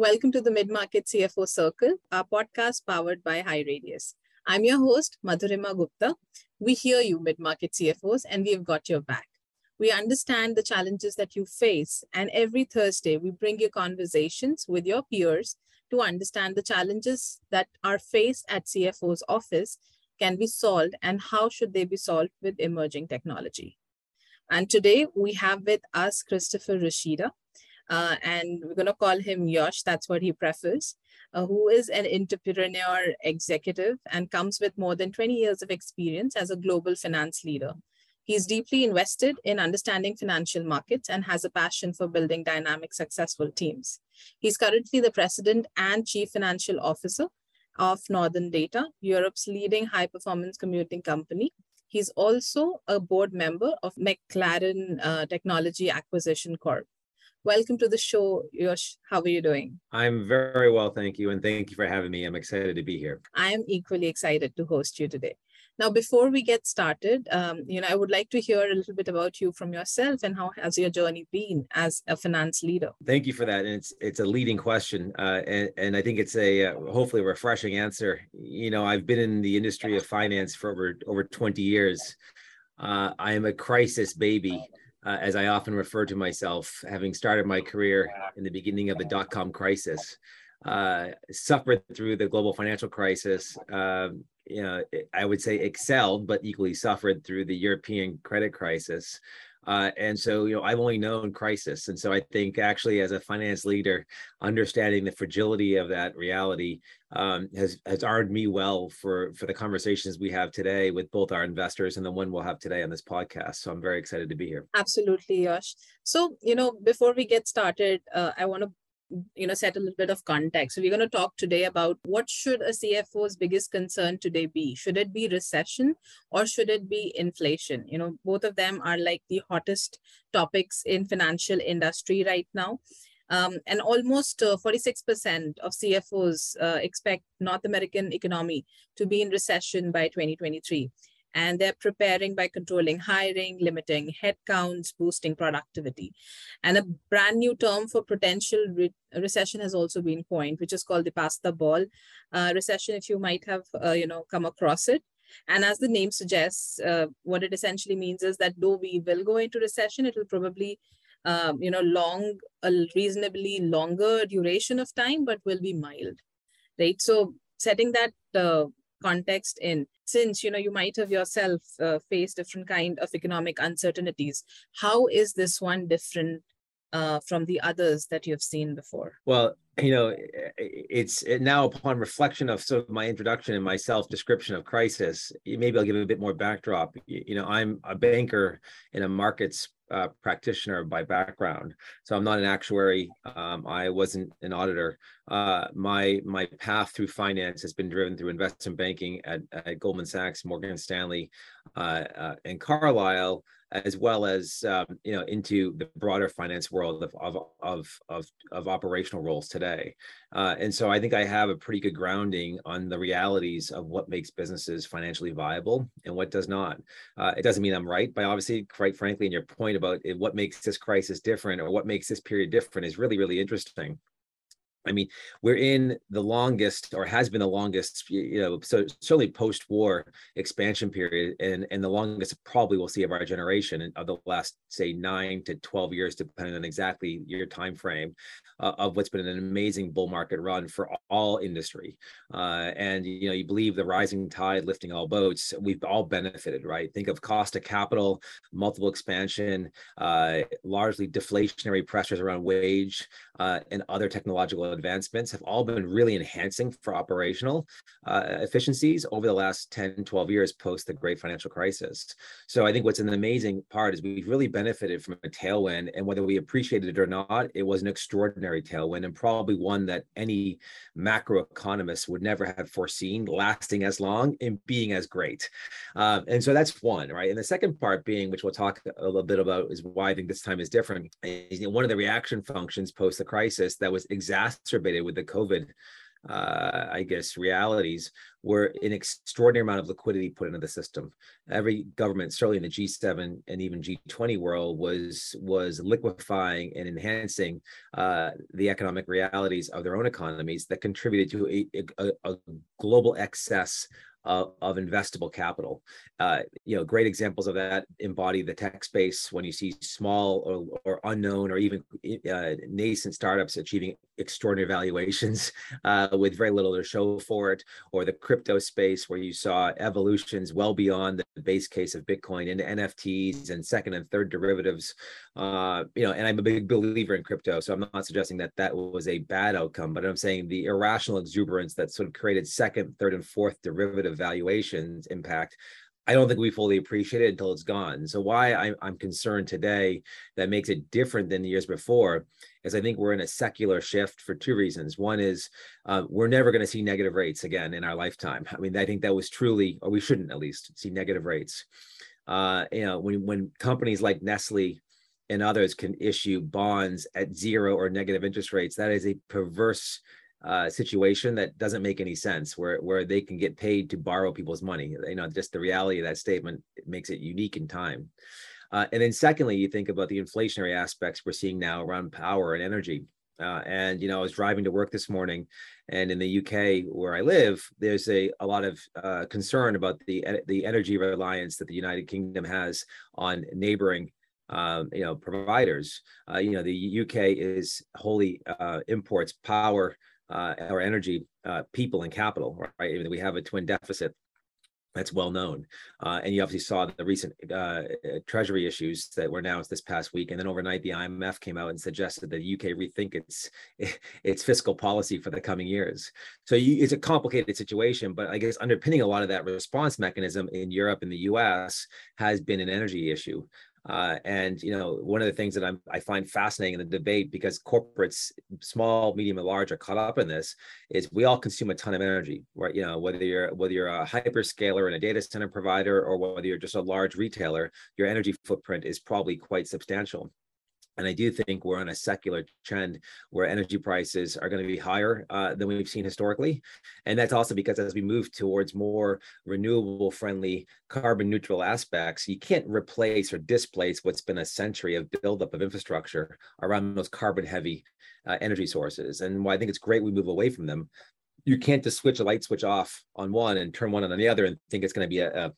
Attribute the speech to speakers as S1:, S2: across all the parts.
S1: Welcome to the Mid Market CFO Circle, our podcast powered by HighRadius. I'm your host, Madhurima Gupta. We hear you, mid market CFOs, and we've got your back. We understand the challenges that you face, and every Thursday we bring you conversations with your peers to understand the challenges that are faced at CFO's office can be solved and how should they be solved with emerging technology. And today we have with us Christopher Yoshida, uh, and we're going to call him Yash, that's what he prefers, uh, who is an entrepreneur executive and comes with more than 20 years of experience as a global finance leader. He's deeply invested in understanding financial markets and has a passion for building dynamic, successful teams. He's currently the president and chief financial officer of Northern Data, Europe's leading high performance computing company. He's also a board member of McLaren uh, Technology Acquisition Corp. Welcome to the show, Yosh. How are you doing?
S2: I'm very well, thank you. And thank you for having me. I'm excited to be here.
S1: I am equally excited to host you today. Now, before we get started, um, you know, I would like to hear a little bit about you from yourself and how has your journey been as a finance leader?
S2: Thank you for that. And it's it's a leading question, uh, and and I think it's a uh, hopefully a refreshing answer. You know, I've been in the industry of finance for over over 20 years. Uh, I am a crisis baby uh, as I often refer to myself, having started my career in the beginning of the dot com crisis, uh, suffered through the global financial crisis. Uh, you know, I would say excelled, but equally suffered through the European credit crisis. Uh, and so, you know, I've only known crisis. And so I think actually as a finance leader, understanding the fragility of that reality um, has, has armed me well for, for the conversations we have today with both our investors and the one we'll have today on this podcast. So I'm very excited to be here.
S1: Absolutely, Yash. So, you know, before we get started, uh, I want to you know set a little bit of context. So we're going to talk today about what should a cfo's biggest concern today be? Should it be recession or should it be inflation? You know both of them are like the hottest topics in financial industry right now. Um, and almost uh, 46% of cfos uh, expect north american economy to be in recession by 2023 and they're preparing by controlling hiring, limiting headcounts, boosting productivity. And a brand new term for potential re- recession has also been coined, which is called the pass the ball uh, recession, if you might have uh, you know come across it. And as the name suggests, uh, what it essentially means is that though we will go into recession, it will probably um, you know long a reasonably longer duration of time, but will be mild, right? So setting that uh, context in. Since you know you might have yourself uh, faced different kind of economic uncertainties how is this one different uh, from the others that you've seen before?
S2: Well you know it's now upon reflection of sort of my introduction and my self description of crisis maybe i'll give a bit more backdrop. You know i'm a banker in a markets uh, practitioner by background, so I'm not an actuary. Um, I wasn't an auditor. Uh, my my path through finance has been driven through investment banking at, at Goldman Sachs, Morgan Stanley, uh, uh and Carlyle, as well as um, you know into the broader finance world of of of of, of operational roles today. Uh, and so I think I have a pretty good grounding on the realities of what makes businesses financially viable and what does not. Uh, it doesn't mean I'm right, but obviously, quite frankly, in your point about it, what makes this crisis different or what makes this period different is really really interesting. I mean, we're in the longest, or has been the longest, you know, so certainly post-war expansion period, and and the longest probably we'll see of our generation of the last, say, nine to twelve years, depending on exactly your time frame, uh, of what's been an amazing bull market run for all industry. Uh, and you know, you believe the rising tide lifting all boats. We've all benefited, right? Think of cost of capital, multiple expansion, uh, largely deflationary pressures around wage, uh, and other technological advancements have all been really enhancing for operational uh, efficiencies over the last 10, 12 years post the great financial crisis. So I think what's an amazing part is we've really benefited from a tailwind, and whether we appreciated it or not, it was an extraordinary tailwind and probably one that any macroeconomist would never have foreseen lasting as long and being as great. Um, and so that's one, right? And the second part being, which we'll talk a little bit about, is why I think this time is different. Is, you know, one of the reaction functions post the crisis that was exacerbated with the COVID uh, I guess, realities were an extraordinary amount of liquidity put into the system. Every government, certainly in the G7 and even G20 world, was was liquefying and enhancing uh, the economic realities of their own economies that contributed to a, a, a global excess of, of investable capital. Uh, you know, great examples of that embody the tech space when you see small or, or unknown or even uh, nascent startups achieving extraordinary valuations uh, with very little to show for it, or the crypto space where you saw evolutions well beyond the base case of Bitcoin into NFTs and second and third derivatives. Uh, you know, and I'm a big believer in crypto, so I'm not suggesting that that was a bad outcome, but I'm saying the irrational exuberance that sort of created second, third, and fourth derivative valuations impact I don't think we fully appreciate it until it's gone. So why I'm, I'm concerned today that makes it different than the years before is I think we're in a secular shift for two reasons. One is uh, we're never going to see negative rates again in our lifetime. I mean, I think that was truly, or we shouldn't at least see negative rates. Uh, you know, when when companies like Nestle and others can issue bonds at zero or negative interest rates, that is a perverse uh, situation that doesn't make any sense where where they can get paid to borrow people's money you know just the reality of that statement makes it unique in time uh, and then secondly you think about the inflationary aspects we're seeing now around power and energy. Uh, and you know i was driving to work this morning and in the uk where i live there's a, a lot of uh, concern about the the energy reliance that the united kingdom has on neighboring um, you know providers. Uh, you know the uk is wholly uh, imports power uh, or energy uh, people and capital, right? We have a twin deficit that's well known. Uh, and you obviously saw the recent uh, treasury issues that were announced this past week. And then overnight, the IMF came out and suggested that the UK rethink its its fiscal policy for the coming years. So you, it's a complicated situation, but I guess underpinning a lot of that response mechanism in Europe and the US has been an energy issue. Uh, and you know, one of the things that I'm, I find fascinating in the debate, because corporates, small, medium, and large, are caught up in this, is we all consume a ton of energy, right? You know, whether you're whether you're a hyperscaler and a data center provider, or whether you're just a large retailer, your energy footprint is probably quite substantial. And I do think we're on a secular trend where energy prices are going to be higher uh, than we've seen historically. And that's also because as we move towards more renewable friendly, carbon neutral aspects, you can't replace or displace what's been a century of buildup of infrastructure around those carbon heavy uh, energy sources. And why I think it's great we move away from them. You can't just switch a light switch off on one and turn one on the other and think it's going to be a, a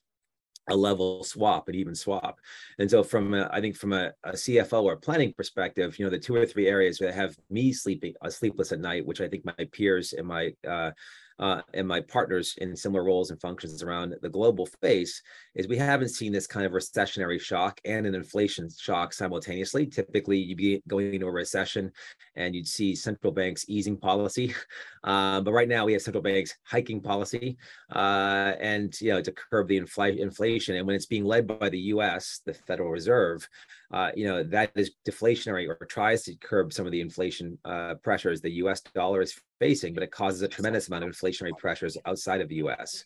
S2: a level swap, an even swap. And so from a, I think from a, a, CFO or planning perspective, you know, the two or three areas that have me sleeping uh, sleepless at night, which I think my peers and my uh, uh, and my partners in similar roles and functions around the global face is we haven't seen this kind of recessionary shock and an inflation shock simultaneously. Typically, you'd be going into a recession and you'd see central banks easing policy. Uh, but right now, we have central banks hiking policy uh, and, you know, to curb the infl- inflation. And when it's being led by the US, the Federal Reserve, uh, you know, that is deflationary or tries to curb some of the inflation uh, pressures the US dollar is facing, but it causes a tremendous amount of inflationary pressures outside of the US.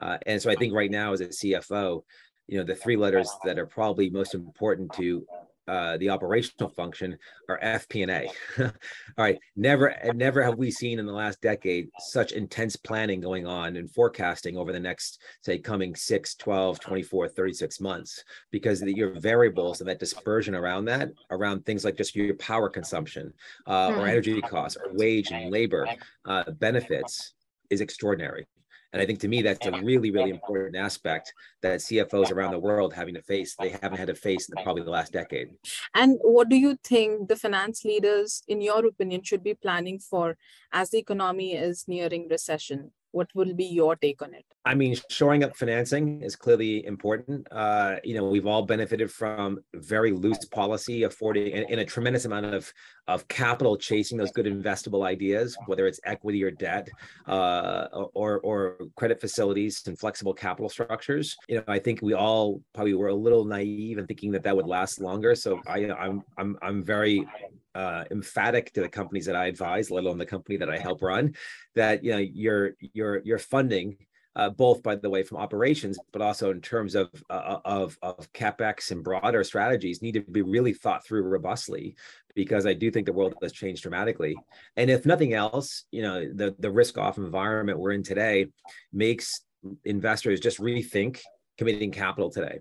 S2: Uh, and so I think right now as a CFO, you know, the three letters that are probably most important to uh, the operational function are FP&A. All right, never never have we seen in the last decade such intense planning going on and forecasting over the next say coming 6, 12, 24, 36 months because the, your variables and that dispersion around that around things like just your power consumption uh, or hmm. energy costs or wage and labor uh, benefits is extraordinary. And I think to me, that's a really, really important aspect that CFOs around the world having to face. They haven't had to face in probably the last decade.
S1: And what do you think the finance leaders, in your opinion, should be planning for as the economy is nearing recession? What will be your take on it?
S2: I mean shoring up financing is clearly important. Uh, you know we've all benefited from very loose policy affording and, and, a tremendous amount of of capital chasing those good investable ideas whether it's equity or debt uh, or or credit facilities and flexible capital structures. You know i think we all probably were a little naive in thinking that that would last longer. So i i'm i'm, I'm very uh, emphatic to the companies that I advise, let alone the company that I help run, that you know your your your funding uh, both by the way from operations, but also in terms of, uh, of of capex and broader strategies, need to be really thought through robustly, because I do think the world has changed dramatically. And if nothing else, you know, the the risk off environment we're in today makes investors just rethink committing capital today.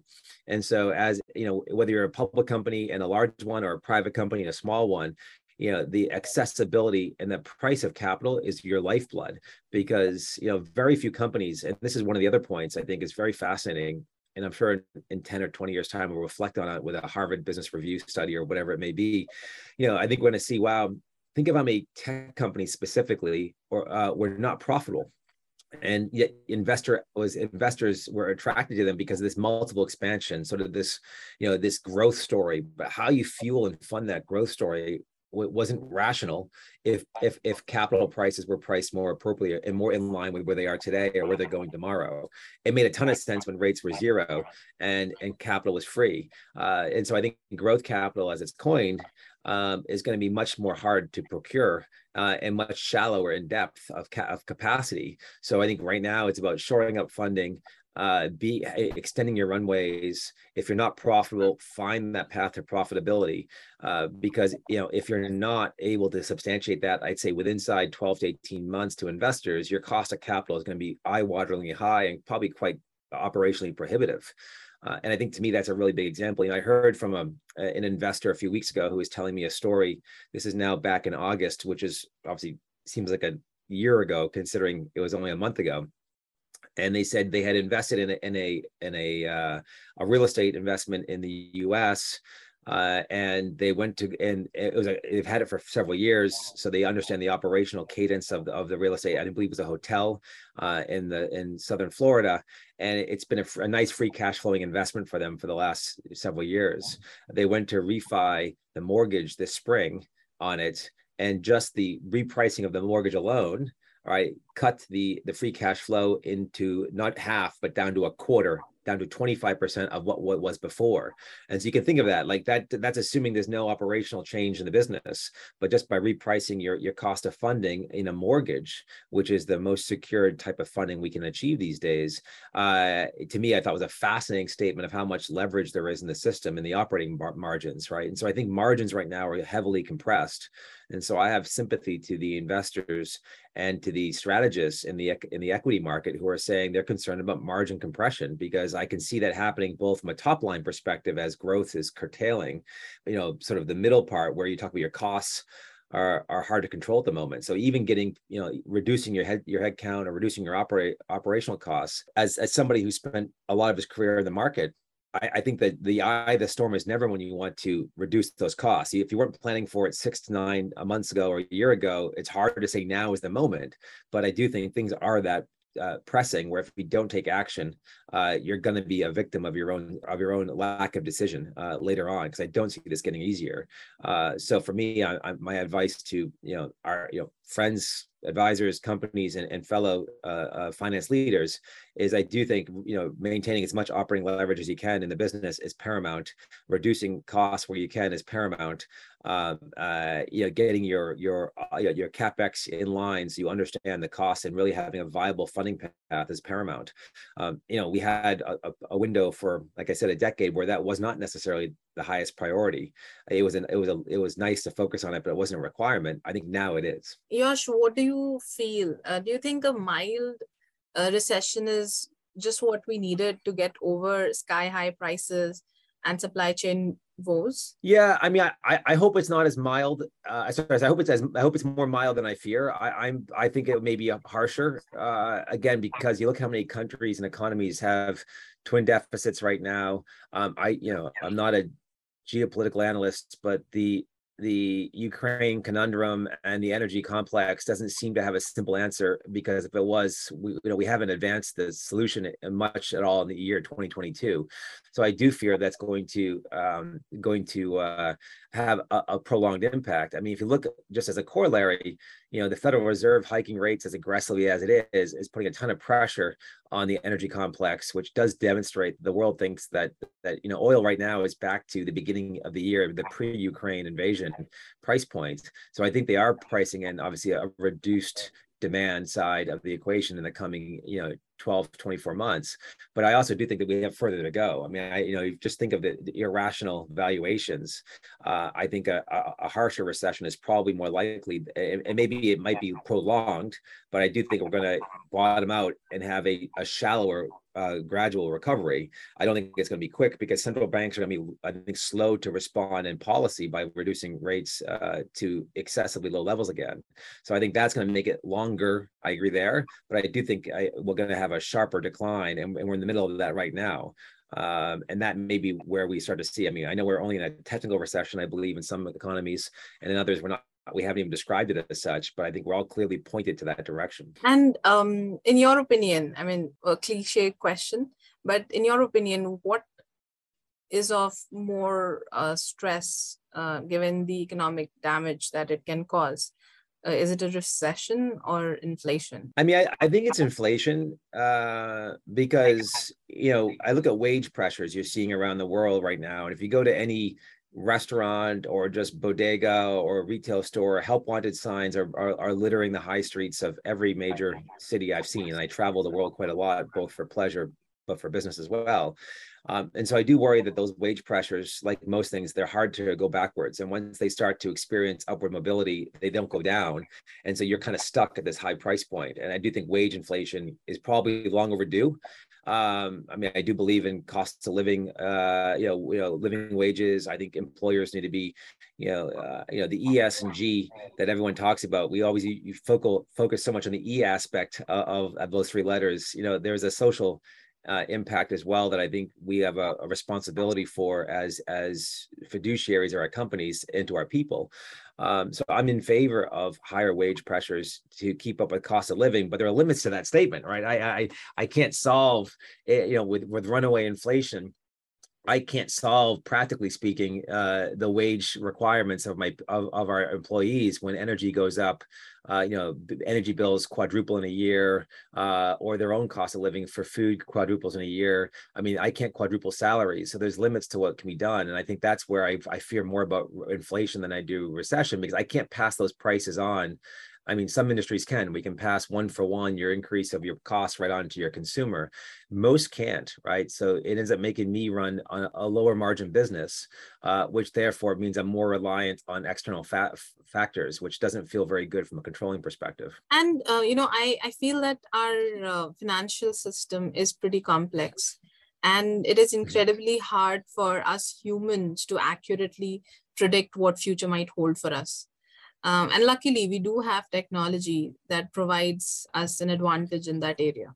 S2: And so as you know, whether you're a public company and a large one or a private company and a small one, you know the accessibility and the price of capital is your lifeblood because you know very few companies and this is one of the other points i think is very fascinating and i'm sure in 10 or 20 years time we'll reflect on it with a harvard business review study or whatever it may be you know i think we're going to see wow think of how many tech companies specifically or uh, were not profitable and yet investor was investors were attracted to them because of this multiple expansion sort of this you know this growth story. But how you fuel and fund that growth story wasn't rational if if if capital prices were priced more appropriately and more in line with where they are today or where they're going tomorrow. It made a ton of sense when rates were zero and and capital was free. Uh, and so i think growth capital as it's coined um, is going to be much more hard to procure uh, and much shallower in depth of, ca- of capacity. So I think right now it's about shoring up funding, uh, be extending your runways. If you're not profitable, find that path to profitability. Uh, because you know if you're not able to substantiate that, I'd say within inside 12 to 18 months to investors, your cost of capital is going to be eye-wateringly high and probably quite operationally prohibitive. Uh, and I think to me that's a really big example. You know, I heard from a, an investor a few weeks ago who was telling me a story. This is now back in August, which is obviously seems like a year ago, considering it was only a month ago and they said they had invested in a in a in a uh, a real estate investment in the U.S. Uh, and they went to and it was a, they've had it for several years, so they understand the operational cadence of the, of the real estate. I believe it was a hotel uh, in the in southern Florida, and it's been a, a, nice free cash flowing investment for them for the last several years. They went to refi the mortgage this spring on it, and just the repricing of the mortgage alone right cut the the free cash flow into not half but down to a quarter down to 25% of what, what was before. And so you can think of that like that, that's assuming there's no operational change in the business, but just by repricing your, your cost of funding in a mortgage, which is the most secured type of funding we can achieve these days, uh, to me, I thought was a fascinating statement of how much leverage there is in the system and the operating mar- margins, right? And so I think margins right now are heavily compressed. And so I have sympathy to the investors and to the strategists in the in the equity market who are saying they're concerned about margin compression because I can see that happening both from a top line perspective as growth is curtailing, you know, sort of the middle part where you talk about your costs are, are hard to control at the moment. So even getting, you know, reducing your head your head count or reducing your operate operational costs as as somebody who spent a lot of his career in the market, I, I, think that the eye of the storm is never when you want to reduce those costs. If you weren't planning for it six to nine months ago or a year ago, it's hard to say now is the moment. But I do think things are that uh, pressing where if you don't take action uh, you're going to be a victim of your own of your own lack of decision uh, later on because i don't see this getting easier uh, so for me I, I, my advice to you know our you know friends advisors, companies, and, and fellow uh, uh, finance leaders is I do think you know maintaining as much operating leverage as you can in the business is paramount. Reducing costs where you can is paramount. Um, uh, you know, getting your your uh, your capex in line so you understand the costs and really having a viable funding path is paramount. Um, you know, we had a, a window for, like I said, a decade where that was not necessarily the highest priority. It was an it was a it was nice to focus on it, but it wasn't a requirement. I think now it is.
S1: Yash, what do you feel? Uh, do you think a mild uh, recession is just what we needed to get over sky high prices and supply chain
S2: Yeah, I mean, I, I hope it's not as mild. Uh, sorry, I hope it's as I hope it's more mild than I fear. I, I'm I think it may be harsher. Uh, again, because you look how many countries and economies have twin deficits right now. Um, I you know I'm not a geopolitical analyst but the the Ukraine conundrum and the energy complex doesn't seem to have a simple answer because if it was, we, you know, we haven't advanced the solution much at all in the year 2022. So I do fear that's going to um, going to uh, have a, a, prolonged impact. I mean, if you look just as a corollary, you know, the Federal Reserve hiking rates as aggressively as it is is putting a ton of pressure on the energy complex, which does demonstrate the world thinks that that you know oil right now is back to the beginning of the year, the pre-Ukraine invasion price points. So I think they are pricing in obviously a reduced demand side of the equation in the coming you know 12 24 months but i also do think that we have further to go i mean i you know you just think of the, the irrational valuations uh, i think a, a, a, harsher recession is probably more likely and, and, maybe it might be prolonged but i do think we're going to bottom out and have a, a shallower uh, gradual recovery. I don't think it's going to be quick because central banks are going to be, I think, slow to respond in policy by reducing rates uh, to excessively low levels again. So I think that's going to make it longer. I agree there, but I do think I, we're going to have a sharper decline, and, and we're in the middle of that right now. Um, and that may be where we start to see. I mean, I know we're only in a technical recession, I believe, in some economies, and in others, we're not we haven't even described it as such, but I think we're all clearly pointed to that direction.
S1: And um, in your opinion, I mean, a cliche question, but in your opinion, what is of more uh, stress uh, given the economic damage that it can cause? Uh, is it a recession or inflation?
S2: I mean, I, I think it's inflation uh, because, you know, I look at wage pressures you're seeing around the world right now. And if you go to any restaurant or just bodega or retail store help wanted signs are, are, are littering the high streets of every major city i've seen And i travel the world quite a lot both for pleasure but for business as well um, and so i do worry that those wage pressures like most things they're hard to go backwards and once they start to experience upward mobility they don't go down and so you're kind of stuck at this high price point. and i do think wage inflation is probably long overdue um, I mean, I do believe in costs of living, uh, you know, you know, living wages. I think employers need to be, you know, uh, you know, the ES and G that everyone talks about. We always you, focal focus so much on the E aspect of, of those three letters. You know, there's a social uh, impact as well that I think we have a, a, responsibility for as as fiduciaries or our companies into our people. Um, so I'm in favor of higher wage pressures to keep up with cost of living, but there are limits to that statement, right? I I, I can't solve, it, you know, with with runaway inflation. I can't solve, practically speaking, uh, the wage requirements of my of, of our employees when energy goes up, uh, you know, energy bills quadruple in a year, uh, or their own cost of living for food quadruples in a year. I mean, I can't quadruple salaries, so there's limits to what can be done, and I think that's where I, I fear more about inflation than I do recession because I can't pass those prices on I mean, some industries can. We can pass one for one your increase of your costs right on to your consumer. Most can't, right? So it ends up making me run a, a lower margin business, uh, which therefore means I'm more reliant on external fa- factors, which doesn't feel very good from a controlling perspective.
S1: And uh, you know, I I feel that our uh, financial system is pretty complex. And it is mm-hmm. incredibly hard for us humans to accurately predict what future might hold for us um, and luckily, we do have technology that provides us an advantage in that area.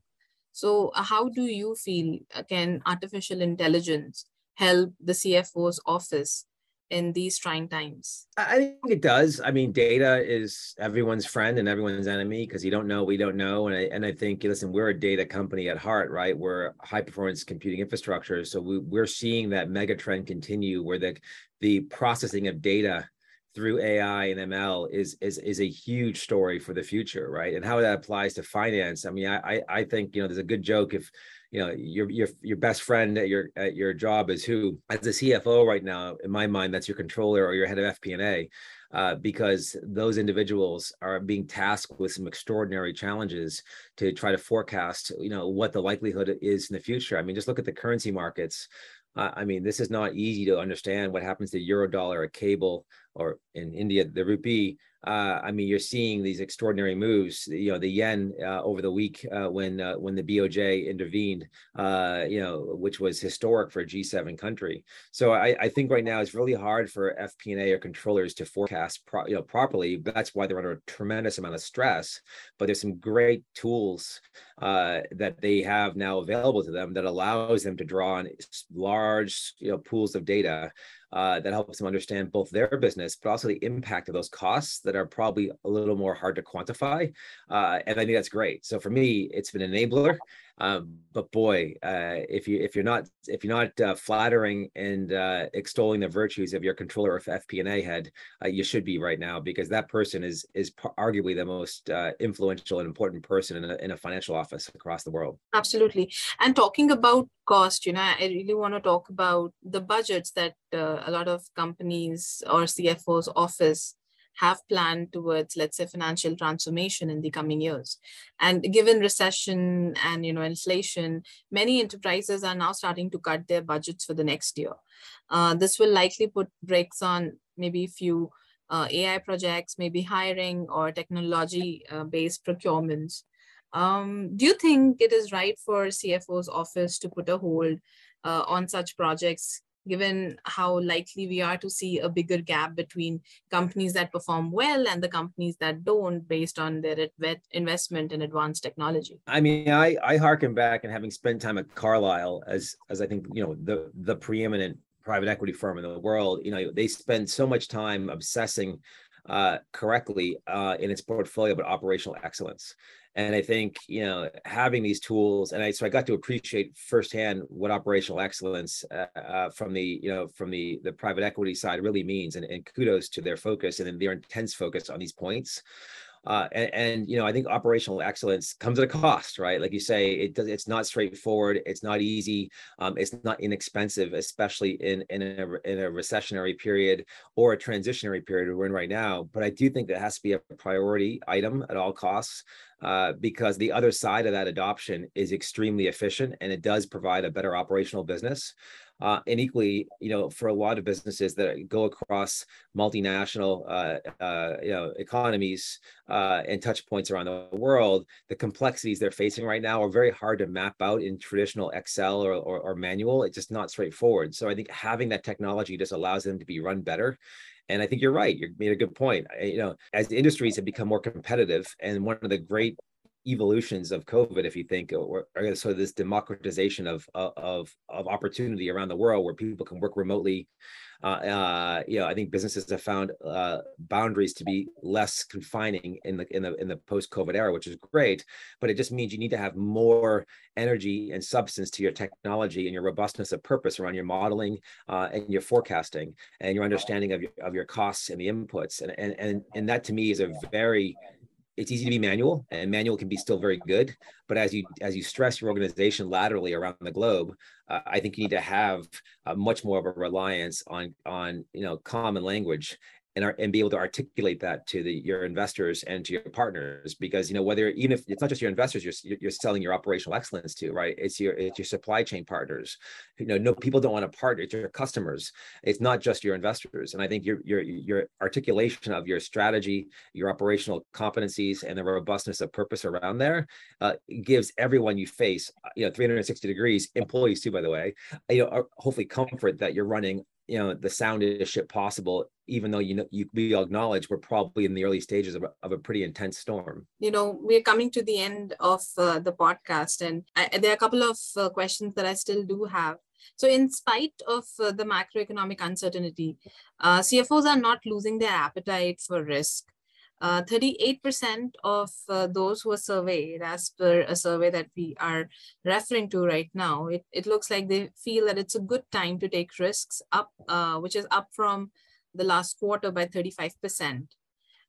S1: So, uh, how do you feel uh, can artificial intelligence help the CFO's office in these trying times?
S2: I think it does. I mean, data is everyone's friend and everyone's enemy because you don't know, we don't know. And I, and I think, listen, we're a data company at heart, right? We're high performance computing infrastructure. So we, we're seeing that mega trend continue where the, the processing of data through AI and ML is is is a huge story for the future, right? And how that applies to finance. I mean, I I think you know there's a good joke if you know your your your best friend at your at your job is who as a CFO right now in my mind that's your controller or your head of FP&A uh, because those individuals are being tasked with some extraordinary challenges to try to forecast you know what the likelihood is in the future. I mean just look at the currency markets. Uh, I mean, this is not easy to understand what happens to euro dollar, a cable, or in India, the rupee. Uh, I mean, you're seeing these extraordinary moves. You know, the yen uh, over the week uh, when uh, when the BOJ intervened. Uh, you know, which was historic for a G7 country. So I, I think right now it's really hard for FP&A or controllers to forecast pro, you know properly. That's why they're under a tremendous amount of stress. But there's some great tools uh, that they have now available to them that allows them to draw on large you know pools of data uh, that helps them understand both their business, but also the impact of those costs that are probably a little more hard to quantify. Uh, and I think that's great. So for me, it's been an enabler. Um, but boy, uh, if you if you're not if you're not uh, flattering and uh, extolling the virtues of your controller of FP&A head, uh, you should be right now because that person is is arguably the most uh, influential and important person in a, in a financial office across the world.
S1: Absolutely. And talking about cost, you know, I really want to talk about the budgets that uh, a lot of companies or CFOs office have planned towards, let's say, financial transformation in the coming years. And given recession and you know inflation, many enterprises are now starting to cut their budgets for the next year. Uh, this will likely put brakes on maybe a few uh, AI projects, maybe hiring or technology-based uh, procurements. Um, do you think it is right for CFO's office to put a hold uh, on such projects given how likely we are to see a bigger gap between companies that perform well and the companies that don't based on their investment in advanced technology.
S2: I mean i i harken back and having spent time at carlyle as as i think you know the the preeminent private equity firm in the world you know they spend so much time obsessing uh, correctly uh, in its portfolio about operational excellence and I think you know having these tools, and I so I got to appreciate firsthand what operational excellence uh, uh, from the you know from the the private equity side really means, and, and kudos to their focus and their intense focus on these points. Uh, and, and, you know, I think operational excellence comes at a cost, right? Like you say, it does. It's not straightforward. It's not easy. Um, it's not inexpensive, especially in in a in a recessionary period or a transitionary period we're in right now. But I do think that has to be a priority item at all costs uh, because the other side of that adoption is extremely efficient and it does provide a better operational business. Uh, and equally, you know, for a lot of businesses that go across multinational, uh, uh, you know, economies uh, and touch points around the world, the complexities they're facing right now are very hard to map out in traditional Excel or, or, or manual. It's just not straightforward. So I think having that technology just allows them to be run better. And I think you're right. You made a good point. You know, as industries have become more competitive, and one of the great evolutions of COVID, if you think, or, or so this democratization of, of of opportunity around the world where people can work remotely. Uh, uh, you know, I think businesses have found uh, boundaries to be less confining in the in the in the post COVID era, which is great. But it just means you need to have more energy and substance to your technology and your robustness of purpose around your modeling uh, and your forecasting and your understanding of your of your costs and the inputs. And and and and that to me is a very it's easy to be manual and manual can be still very good but as you as you stress your organization laterally around the globe uh, i think you need to have uh, much more of a reliance on on you know common language and, are, and be able to articulate that to the, your investors and to your partners because you know whether even if it's not just your investors you're, you're selling your operational excellence to right? It's your it's your supply chain partners. You know no people don't want to partner it's your customers. It's not just your investors and i think your your your articulation of your strategy your operational competencies and the robustness of purpose around there uh, gives everyone you face you know 360 degrees employees too by the way you know hopefully comfort that you're running you know the soundest ship possible even though you know you we all acknowledge we're probably in the early stages of a, of a pretty intense storm.
S1: You know we're coming to the end of uh, the podcast and I, there are a couple of uh, questions that i still do have. So in spite of uh, the macroeconomic uncertainty uh, cfos are not losing their appetite for risk. 38% uh, of uh, those who are surveyed, as per a survey that we are referring to right now, it, it looks like they feel that it's a good time to take risks up, which is up from the last quarter by 35%.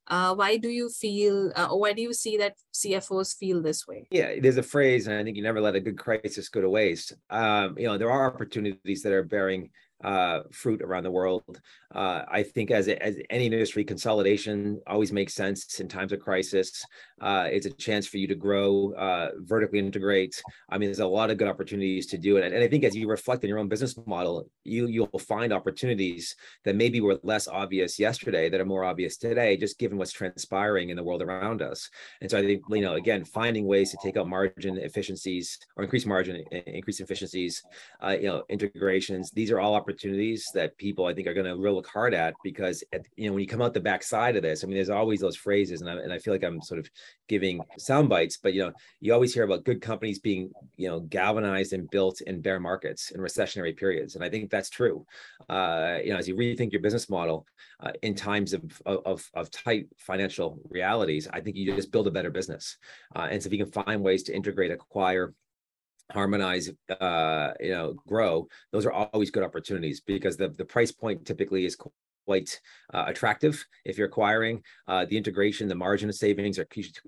S1: Uh, why do you feel, uh, or why do you see that CFOs feel this way?
S2: Yeah, there's a phrase, and I think you never let a good crisis go to waste. Um, you know, there are opportunities that are bearing uh, fruit around the world. Uh, I think as, as any industry, consolidation always makes sense in times of crisis. Uh, it's a chance for you to grow, uh, vertically integrate. I mean, there's a lot of good opportunities to do it. And, and I think as you reflect on your own business model, you you'll find opportunities that maybe were less obvious yesterday that are more obvious today, just given what's transpiring in the world around us. And so I think you know, again, finding ways to take out margin efficiencies or increase margin, increase efficiencies, uh, you know, integrations. These are all opportunities that people I think are going to really look hard at because at, you know when you come out the backside of this, I mean, there's always those phrases, and I, and I feel like I'm sort of giving sound bites, but you know, you always hear about good companies being you know galvanized and built in bear markets in recessionary periods, and I think that's true. Uh, you know, as you rethink your business model uh, in times of, of of tight financial realities, I think you just build a better business, uh, and so if you can find ways to integrate, acquire harmonize uh you know grow those are always good opportunities because the the price point typically is quite uh, attractive if you're acquiring. Uh, the integration, the margin of savings are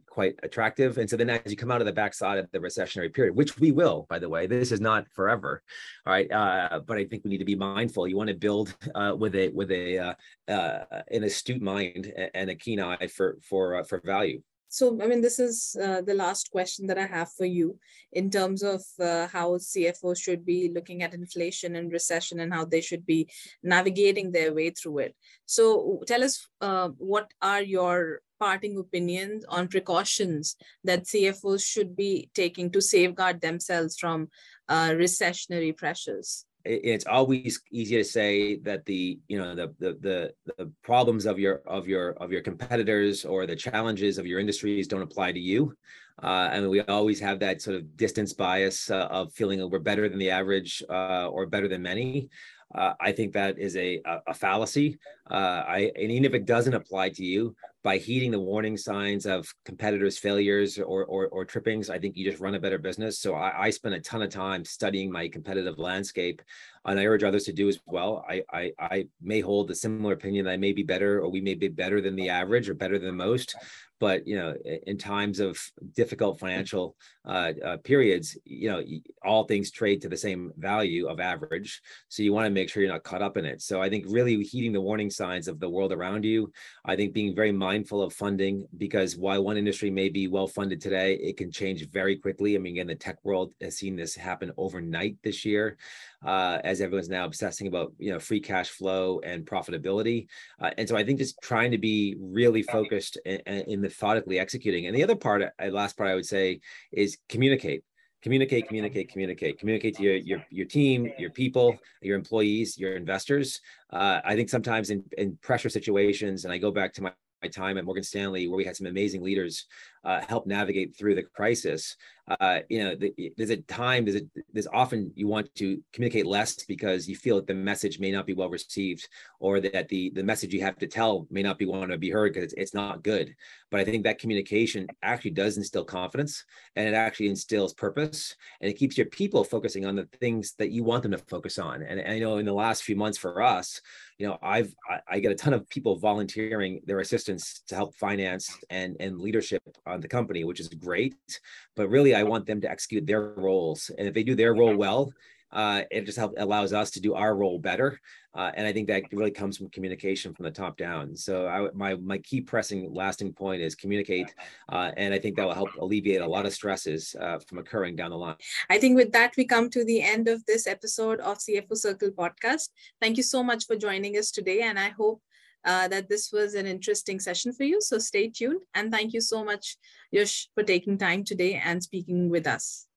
S2: quite attractive. And so then as you come out of the backside of the recessionary period, which we will, by the way, this is not forever, all right. Uh, but I think we need to be mindful. You want to build uh, with a with a uh, uh, an astute mind and a keen eye for for for value
S1: so i mean this is uh, the last question that i have for you in terms of uh, how cfos should be looking at inflation and recession and how they should be navigating their way through it. So tell us uh, what are your parting opinions on precautions that cfos should be taking to safeguard themselves from uh, recessionary pressures
S2: it's always easy to say that the you know the, the the the problems of your of your of your competitors or the challenges of your industries don't apply to you uh, and we always have that sort of distance bias uh, of feeling we're better than the average uh, or better than many uh, I think that is a, a, a fallacy. Uh, I, and even if it doesn't apply to you, by heeding the warning signs of competitors' failures or, or, or trippings, I think you just run a better business. So I, I spend a ton of time studying my competitive landscape, and I urge others to do as well. I, I, I may hold a similar opinion that I may be better, or we may be better than the average, or better than most but you know in times of difficult financial uh, uh, periods you know all things trade to the same value of average so you want to make sure you're not caught up in it. So i think really heeding the warning signs of the world around you i think being very mindful of funding because while one industry may be well funded today it can change very quickly. I mean again the tech world has seen this happen overnight this year uh, as everyone's now obsessing about you know free cash flow and profitability. Uh, and so I think just trying to be really focused and, and methodically executing. And the other part, uh, last part I would say is communicate communicate communicate communicate communicate to your your, your team your people your employees your investors uh, i think sometimes in, in pressure situations and i go back to my my time at Morgan Stanley, where we had some amazing leaders uh, help navigate through the crisis uh, you know, the, there's a time, there's a, there's often you want to communicate less because you feel that the message may not be well received, or that the the message you have to tell may not be want to be heard because it's, it's not good. But I think that communication actually does instill confidence, and it actually instills purpose, and it keeps your people focusing on the things that you want them to focus on. And, I know in the last few months for us, you know, I've I, I get a ton of people volunteering their assistance to help finance and and leadership on the company, which is great. But really, I want them to execute their roles. And if they do their role well, uh, it just help, allows us to do our role better. Uh, and I think that really comes from communication from the top down. So I, my my key pressing lasting point is communicate, uh, and I think that will help alleviate a lot of stresses uh, from occurring down the line.
S1: I think with that we come to the end of this episode of CFO Circle podcast. Thank you so much for joining us today, and I hope uh, that this was an interesting session for you. So stay tuned. And thank you so much, Yash, for taking time today and speaking with us.